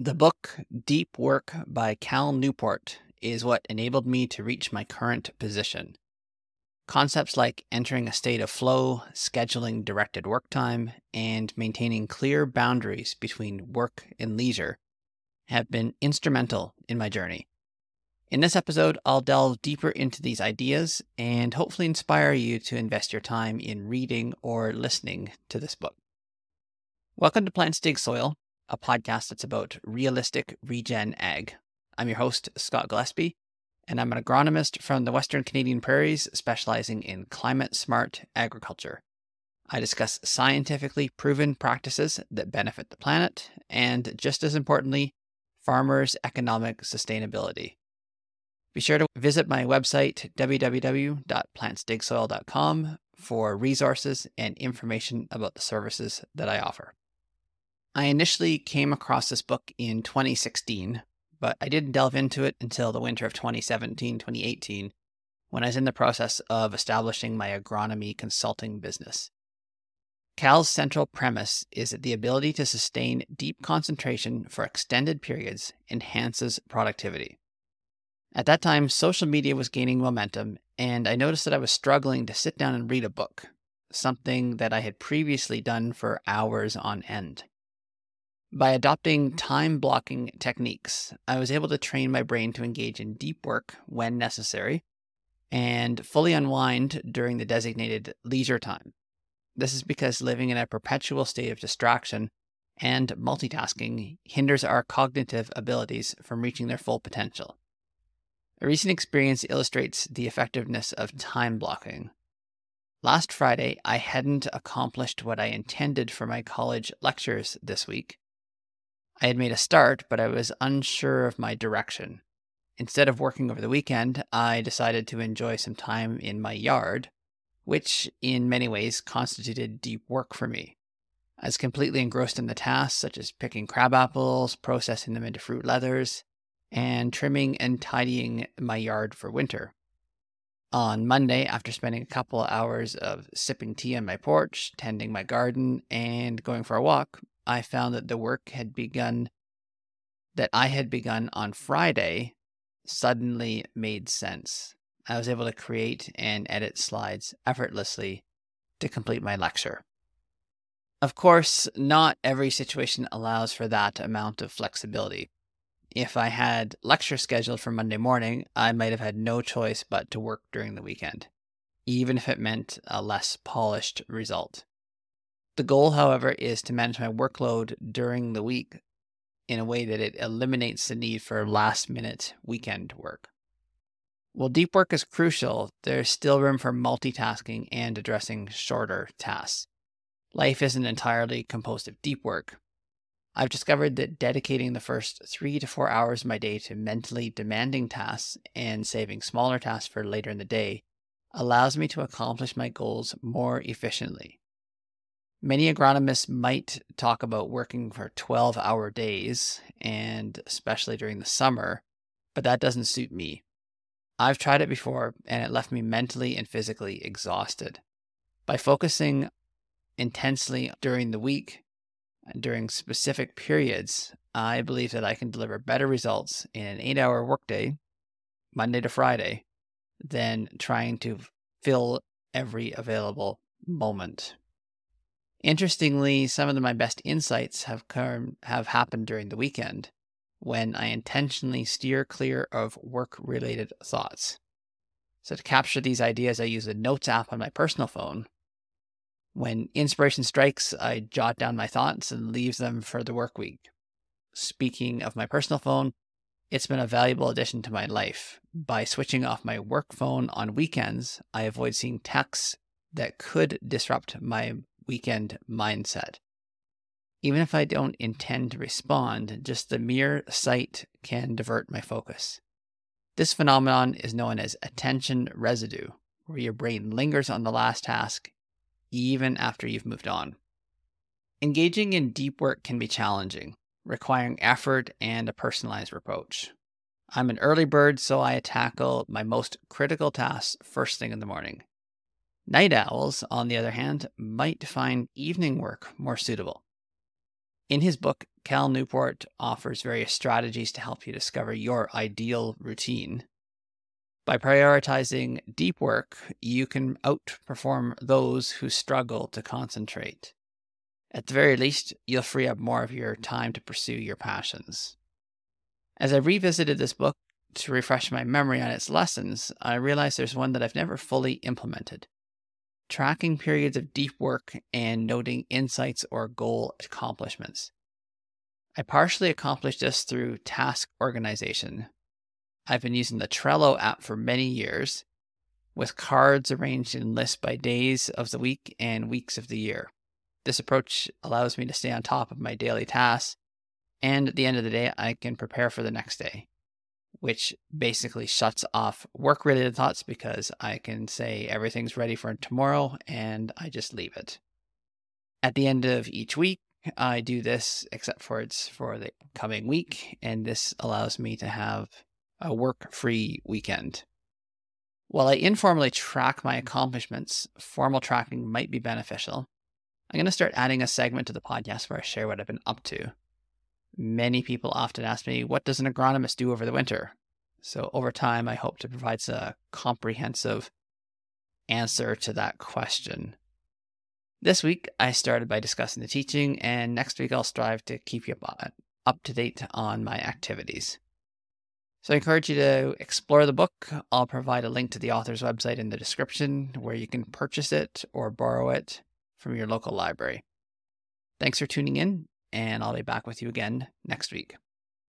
The book Deep Work by Cal Newport is what enabled me to reach my current position. Concepts like entering a state of flow, scheduling directed work time, and maintaining clear boundaries between work and leisure have been instrumental in my journey. In this episode, I'll delve deeper into these ideas and hopefully inspire you to invest your time in reading or listening to this book. Welcome to Plants Dig Soil, a podcast that's about realistic regen ag. I'm your host, Scott Gillespie, and I'm an agronomist from the Western Canadian prairies specializing in climate smart agriculture. I discuss scientifically proven practices that benefit the planet and, just as importantly, farmers' economic sustainability. Be sure to visit my website, www.plantsdigsoil.com, for resources and information about the services that I offer. I initially came across this book in 2016, but I didn't delve into it until the winter of 2017 2018 when I was in the process of establishing my agronomy consulting business. Cal's central premise is that the ability to sustain deep concentration for extended periods enhances productivity. At that time, social media was gaining momentum, and I noticed that I was struggling to sit down and read a book, something that I had previously done for hours on end. By adopting time blocking techniques, I was able to train my brain to engage in deep work when necessary and fully unwind during the designated leisure time. This is because living in a perpetual state of distraction and multitasking hinders our cognitive abilities from reaching their full potential. A recent experience illustrates the effectiveness of time blocking. Last Friday, I hadn't accomplished what I intended for my college lectures this week, I had made a start, but I was unsure of my direction. Instead of working over the weekend, I decided to enjoy some time in my yard, which in many ways constituted deep work for me. I was completely engrossed in the tasks such as picking crab apples, processing them into fruit leathers, and trimming and tidying my yard for winter. On Monday, after spending a couple of hours of sipping tea on my porch, tending my garden, and going for a walk, I found that the work had begun that I had begun on Friday suddenly made sense. I was able to create and edit slides effortlessly to complete my lecture. Of course, not every situation allows for that amount of flexibility. If I had lecture scheduled for Monday morning, I might have had no choice but to work during the weekend, even if it meant a less polished result. The goal, however, is to manage my workload during the week in a way that it eliminates the need for last minute weekend work. While deep work is crucial, there's still room for multitasking and addressing shorter tasks. Life isn't entirely composed of deep work. I've discovered that dedicating the first three to four hours of my day to mentally demanding tasks and saving smaller tasks for later in the day allows me to accomplish my goals more efficiently. Many agronomists might talk about working for 12 hour days, and especially during the summer, but that doesn't suit me. I've tried it before, and it left me mentally and physically exhausted. By focusing intensely during the week, during specific periods, I believe that I can deliver better results in an eight hour workday, Monday to Friday, than trying to fill every available moment. Interestingly, some of my best insights have come, have happened during the weekend when I intentionally steer clear of work-related thoughts. So to capture these ideas, I use the Notes app on my personal phone. When inspiration strikes, I jot down my thoughts and leave them for the work week. Speaking of my personal phone, it's been a valuable addition to my life. By switching off my work phone on weekends, I avoid seeing texts that could disrupt my weekend mindset. Even if I don't intend to respond, just the mere sight can divert my focus. This phenomenon is known as attention residue, where your brain lingers on the last task even after you've moved on. Engaging in deep work can be challenging, requiring effort and a personalized approach. I'm an early bird, so I tackle my most critical tasks first thing in the morning. Night owls, on the other hand, might find evening work more suitable. In his book, Cal Newport offers various strategies to help you discover your ideal routine. By prioritizing deep work, you can outperform those who struggle to concentrate. At the very least, you'll free up more of your time to pursue your passions. As I revisited this book to refresh my memory on its lessons, I realized there's one that I've never fully implemented tracking periods of deep work and noting insights or goal accomplishments. I partially accomplished this through task organization. I've been using the Trello app for many years, with cards arranged in lists by days of the week and weeks of the year. This approach allows me to stay on top of my daily tasks, and at the end of the day, I can prepare for the next day which basically shuts off work related thoughts because I can say everything's ready for tomorrow and I just leave it. At the end of each week, I do this, except for it's for the coming week, and this allows me to have a work free weekend. While I informally track my accomplishments, formal tracking might be beneficial. I'm going to start adding a segment to the podcast where I share what I've been up to Many people often ask me, what does an agronomist do over the winter? So over time, I hope to provide a comprehensive answer to that question. This week, I started by discussing the teaching, and next week, I'll strive to keep you up, uh, up to date on my activities. So I encourage you to explore the book. I'll provide a link to the author's website in the description where you can purchase it or borrow it from your local library. Thanks for tuning in, and I'll be back with you again next week.